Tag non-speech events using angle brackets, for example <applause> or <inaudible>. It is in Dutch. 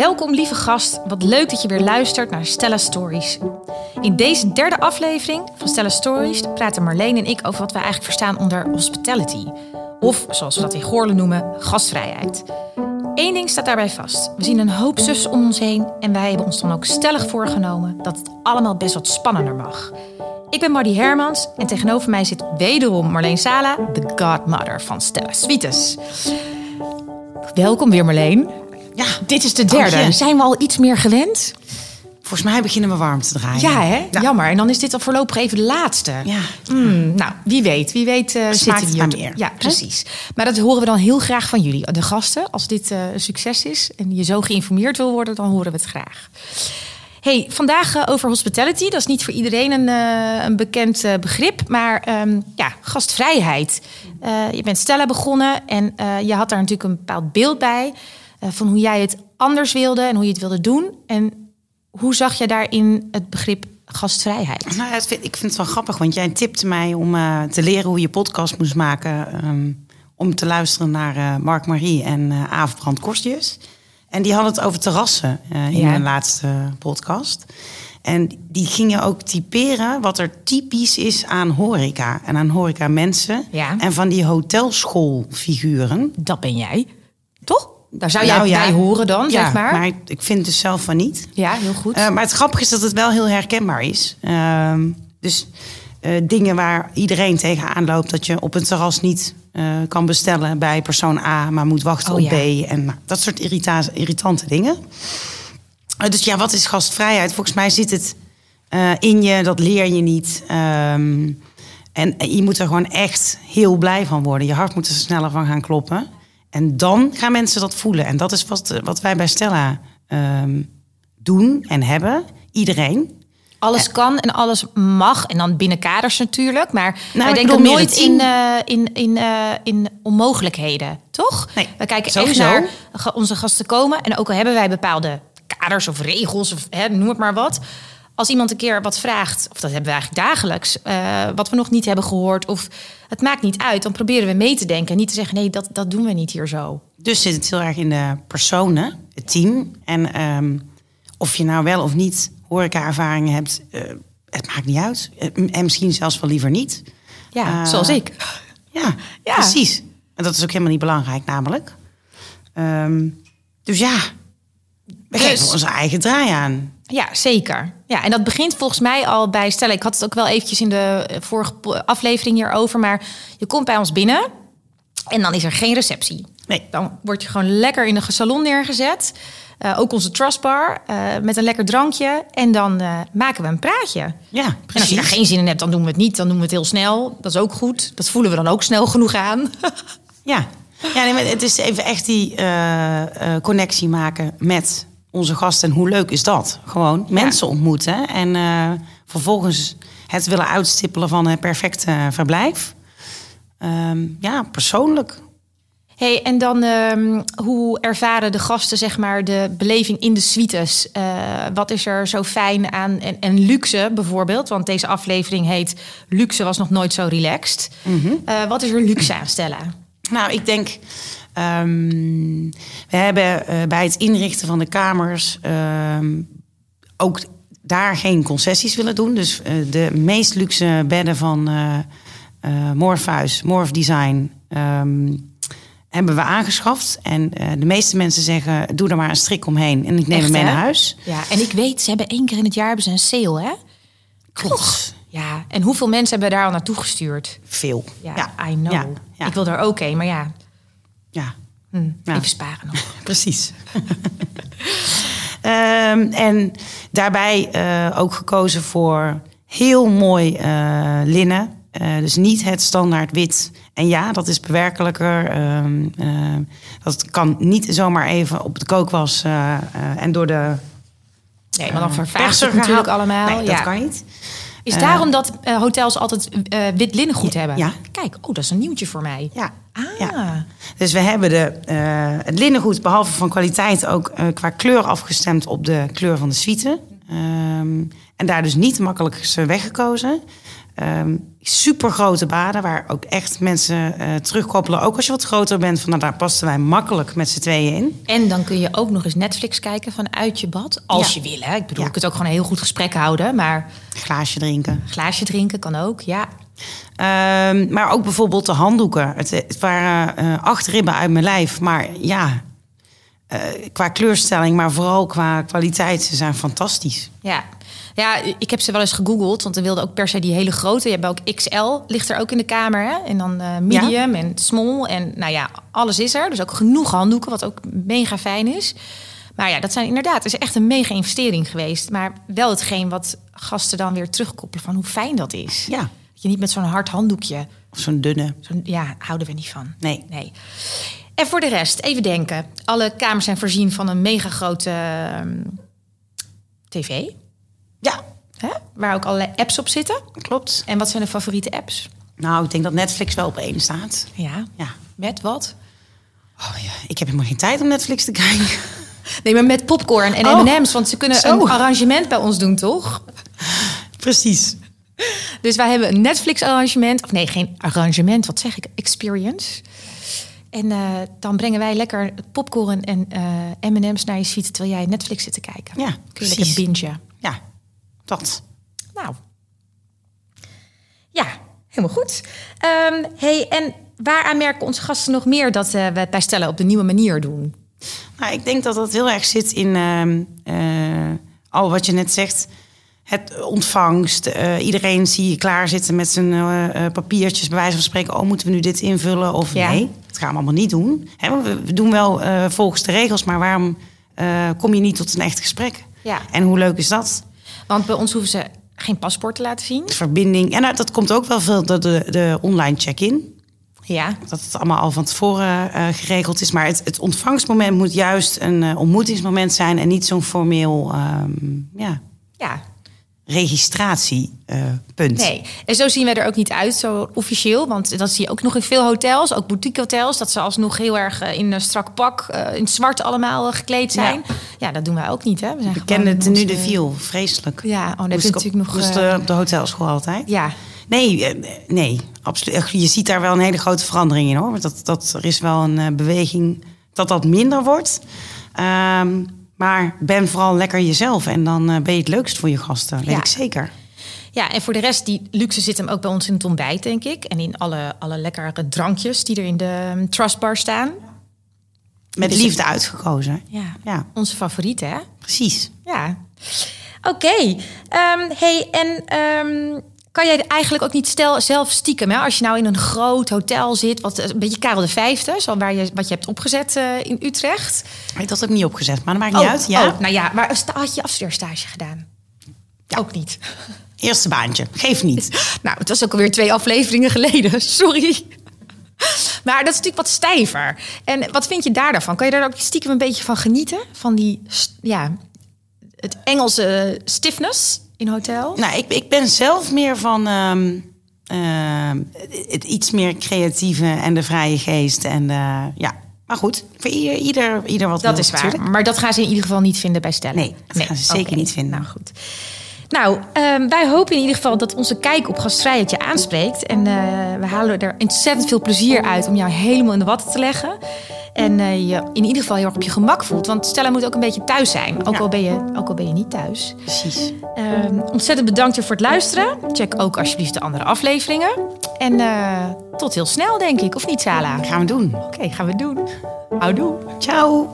Welkom lieve gast, wat leuk dat je weer luistert naar Stella Stories. In deze derde aflevering van Stella Stories praten Marleen en ik over wat wij eigenlijk verstaan onder hospitality. Of zoals we dat in Goorlen noemen, gastvrijheid. Eén ding staat daarbij vast. We zien een hoop zussen om ons heen en wij hebben ons dan ook stellig voorgenomen dat het allemaal best wat spannender mag. Ik ben Mardy Hermans en tegenover mij zit wederom Marleen Sala, de godmother van Stella Suites. Welkom weer Marleen. Ja, Dit is de derde. Je. Zijn we al iets meer gewend? volgens mij beginnen we warm te draaien. Ja, hè? Jammer. En dan is dit al voorlopig even de laatste. Ja. Hmm, nou, wie weet. Wie weet uh, zitten hier. meer, Ja, hè? precies. Maar dat horen we dan heel graag van jullie, de gasten. Als dit eh, een succes is en je zo geïnformeerd wil worden, dan horen we het graag. Hey, vandaag eh, over hospitality. Dat is niet voor iedereen een, een bekend begrip, maar ehm, ja, gastvrijheid. Je bent Stella begonnen en je had daar natuurlijk een bepaald beeld bij van hoe jij het anders wilde en hoe je het wilde doen. En hoe zag je daarin het begrip gastvrijheid? Nou, het vind- ik vind het wel grappig, want jij tipte mij om eh, te leren hoe je podcast moest maken. ehm, om te luisteren naar eh, Mark Marie en eh Aafbrand Korstjes. En die hadden het over terrassen eh, in Ja. hun laatste podcast. En die gingen ook typeren wat er typisch is aan horeca. En aan horeca mensen. Ja. En van die hotelschoolfiguren. Dat ben jij, toch? Daar zou jij Nou ja. bij horen dan, ja, zeg maar. maar ik, vind dus zelf van niet. Ja, heel goed. Eh, maar het grappige is dat het wel heel herkenbaar is. Ehm, dus eh, dingen waar iedereen tegenaan loopt... dat je op een terras niet eh, kan bestellen bij persoon A... maar moet wachten Oh, op ja. B. En nou, dat soort irrita- irritante dingen. Dus ja, wat is gastvrijheid? Volgens mij zit het in je, dat leer je niet. Ehm, en je moet er gewoon echt heel blij van worden. Je hart moet er sneller van gaan kloppen. En dan gaan mensen dat voelen. En dat is wat, eh, wat wij bij Stella ehm, doen en hebben. Iedereen. alles kan en alles mag. En dan binnen kaders natuurlijk. Maar wij ik denken nooit in, team. eh, in, in, eh, in onmogelijkheden, toch? Nee, we kijken sowieso. echt naar onze gasten komen. En ook al hebben wij bepaalde kaders of regels, of hè, noem het maar wat. Als iemand een keer wat vraagt, of dat hebben we eigenlijk dagelijks, eh, wat we nog niet hebben gehoord, of het maakt niet uit, dan proberen we mee te denken. En niet te zeggen, nee, dat, dat doen we niet hier zo. Dus zit het heel erg in de personen, het team. En ehm, of je nou wel of niet horeca-ervaringen hebt... eh, het maakt niet uit. Eh, En misschien zelfs wel liever niet. Ja, zoals ik. Ja, <laughs> Ja. precies. En dat is ook helemaal niet belangrijk, namelijk. Ehm, dus ja, we Dus- geven onze eigen draai aan. Ja, zeker. Ja, en dat begint volgens mij al bij stellen. Ik had het ook wel eventjes in de eh, vorige aflevering hierover. Maar je komt bij ons binnen en dan is er geen receptie. Nee. Dan word je gewoon lekker in de salon neergezet. Eh, ook onze trustbar eh, met een lekker drankje. En dan maken we een praatje. Ja, En als precies. je daar geen zin in hebt, dan doen we het niet. Dan doen we het heel snel. Dat is ook goed. Dat voelen we dan ook snel genoeg aan. Ja, ja nee, maar het is even echt die connectie maken met onze gasten. En hoe leuk is dat? Gewoon mensen ontmoeten en eh, vervolgens het willen uitstippelen van het perfecte verblijf. Ehm, ja, persoonlijk. Hey, en dan ehm, hoe ervaren de gasten zeg maar de beleving in de suites? Eh, wat is er zo fijn aan en, en luxe bijvoorbeeld? Want deze aflevering heet Luxe was nog nooit zo relaxed. Eh, wat is er luxe aan Stella? Nou, ik denk. ehm, we hebben eh, bij het inrichten van de kamers ehm, ook daar geen concessies willen doen. Dus eh, de meest luxe bedden van eh, Morpheus, Morph Design, ehm, hebben we aangeschaft. En de meeste mensen zeggen: doe er maar een strik omheen en ik neem Echt, hem mee hè? naar huis. Ja, en ik weet, ze hebben één keer in het jaar hebben ze een sale, hè? Klopt. Ja, en hoeveel mensen hebben daar al naartoe gestuurd? Veel. Ja, I know. Ja, ja. Ik wil er ook een, maar ja, ja. hm, even sparen nog. <laughs> Precies. <laughs> Ehm, en daarbij eh, ook gekozen voor heel mooi eh, linnen. Eh, dus niet het standaard wit. En ja, dat is bewerkelijker. Ehm, dat kan niet zomaar even op de kookwas en door de Nee, maar dan vervaagt het natuurlijk allemaal. Nee, dat kan niet. Is Eh, daarom dat eh, hotels altijd eh, wit linnengoed hebben? ja. Kijk, oh, dat is een nieuwtje voor mij. Ja. Ah, Ja. Dus we hebben de, het linnengoed, behalve van kwaliteit, ook qua kleur afgestemd op de kleur van de suite. Ehm, en daar dus niet makkelijk is eh, weggekozen. ehm super grote baden waar ook echt mensen eh, terugkoppelen. Ook als je wat groter bent, van nou, daar pasten wij makkelijk met z'n tweeën in. En dan kun je ook nog eens Netflix kijken vanuit je bad. Als Ja. je wil, hè. Ik bedoel, Ja. je kunt ook gewoon een heel goed gesprek houden. Maar Glaasje drinken. glaasje drinken kan ook, ja. Ehm, maar ook bijvoorbeeld de handdoeken. Het, het waren eh, acht ribben uit mijn lijf. Maar ja, qua kleurstelling, maar vooral qua kwaliteit, ze zijn fantastisch. Ja. Ja, ik heb ze wel eens gegoogeld. Want we wilden ook per se die hele grote. Je hebt ook XL, ligt er ook in de kamer. Hè? En dan eh, medium en small. En nou ja, alles is er. Dus ook genoeg handdoeken, wat ook mega fijn is. Maar ja, dat zijn inderdaad, het is echt een mega investering geweest. Maar wel hetgeen wat gasten dan weer terugkoppelen van hoe fijn dat is. Ja, Dat je niet met zo'n hard handdoekje of zo'n dunne. Zo'n- ja, houden we niet van. Nee. nee. En voor de rest, even denken. Alle kamers zijn voorzien van een mega grote ehm, tv. Ja, Hè? Waar ook allerlei apps op zitten. klopt. En wat zijn de favoriete apps? Nou, ik denk dat Netflix wel op één staat. Ja, Ja. met wat? Oh, ja. Ik heb helemaal geen tijd om Netflix te kijken. <laughs> Nee, maar met popcorn en Oh, M&M's. Want ze kunnen zo. een arrangement bij ons doen, toch? Precies. Dus wij hebben een Netflix-arrangement. Of nee, geen arrangement. Wat zeg ik? Experience. En eh, dan brengen wij lekker popcorn en eh, M&M's naar je suite... terwijl jij Netflix zit te kijken. Ja, Kun je precies. lekker bingen. Ja, dat. Nou, ja, helemaal goed. Ehm, hey, en waaraan merken onze gasten nog meer dat eh, we het bij Stellen op de nieuwe manier doen? Nou, ik denk dat dat heel erg zit in ehm, eh, al wat je net zegt. Het ontvangst. eh, iedereen zie je klaar zitten met zijn papiertjes. Bij wijze van spreken, oh, moeten we nu dit invullen? Of Ja. nee, dat gaan we allemaal niet doen. Hè, we, we doen wel volgens de regels, maar waarom kom je niet tot een echt gesprek? Ja. En hoe leuk is dat? Want bij ons hoeven ze geen paspoort te laten zien. Verbinding. En nou, dat komt ook wel veel door de, de online check-in. Ja, Dat het allemaal al van tevoren eh, geregeld is. Maar het, het ontvangstmoment moet juist een eh, ontmoetingsmoment zijn... en niet zo'n formeel ehm, ja, ja, registratiepunt. nee. En zo zien wij er ook niet uit, zo officieel. Want dat zie je ook nog in veel hotels, ook boutique hotels... dat ze alsnog heel erg eh, in een strak pak, eh, in het zwart allemaal eh, gekleed zijn. Ja. dat doen wij ook niet, hè. We zijn Bekende gewoon tenue de onze- viel, vreselijk. Ja, oh, dat op- natuurlijk nog... eh, op de hotelschool altijd. ja, Nee, nee, absoluut. Je ziet daar wel een hele grote verandering in hoor. Want dat, dat, er is wel een beweging dat dat minder wordt. Ehm, maar ben vooral lekker jezelf en dan eh, ben je het leukst voor je gasten. Weet Ja. ik zeker. Ja, en voor de rest, die luxe zit hem ook bij ons in het ontbijt, denk ik. En in alle, alle lekkere drankjes die er in de um, trustbar staan. Met Dus- liefde uitgekozen. Ja, Ja, onze favorieten, hè? precies. Ja. Oké. Ehm, hey, en ehm, kan jij eigenlijk ook niet stel, zelf stiekem, hè? Als je nou in een groot hotel zit, wat een beetje Karel de Vijfde, zo waar je, wat je hebt opgezet eh, in Utrecht. Ik dat heb ik niet opgezet, maar dat maakt niet uit. Ja, oh, nou ja, maar had je afstudeerstage gedaan? Ook niet. <laughs> eerste baantje. Geef niet. <laughs> Nou, het was ook alweer twee afleveringen geleden. <laughs> Sorry. Maar dat is natuurlijk wat stijver. En wat vind je daar dan van? Kan je daar ook stiekem een beetje van genieten? Van die, ja, het Engelse stiffness in hotel? Nou, ik, ik ben zelf meer van ehm, ehm, het iets meer creatieve en de vrije geest. En eh, ja, maar goed, voor ieder, ieder, ieder wat Dat wil, is waar. natuurlijk. Maar dat gaan ze in ieder geval niet vinden bij stellen. Nee, dat gaan ze zeker niet vinden. Nou goed. Nou, ehm, wij hopen in ieder geval dat onze kijk op gastvrijheid je aanspreekt. En eh, we halen er ontzettend veel plezier uit om jou helemaal in de watten te leggen. En eh, je in ieder geval heel erg op je gemak voelt. Want stellen moet ook een beetje thuis zijn. Ook, Ja. al, ben je, ook al ben je niet thuis. Precies. Ehm, ontzettend bedankt voor het luisteren. Check ook alsjeblieft de andere afleveringen. En eh, tot heel snel, denk ik. Of niet, Sala? Gaan we doen. Oké, gaan we doen. Houdoe. Ciao.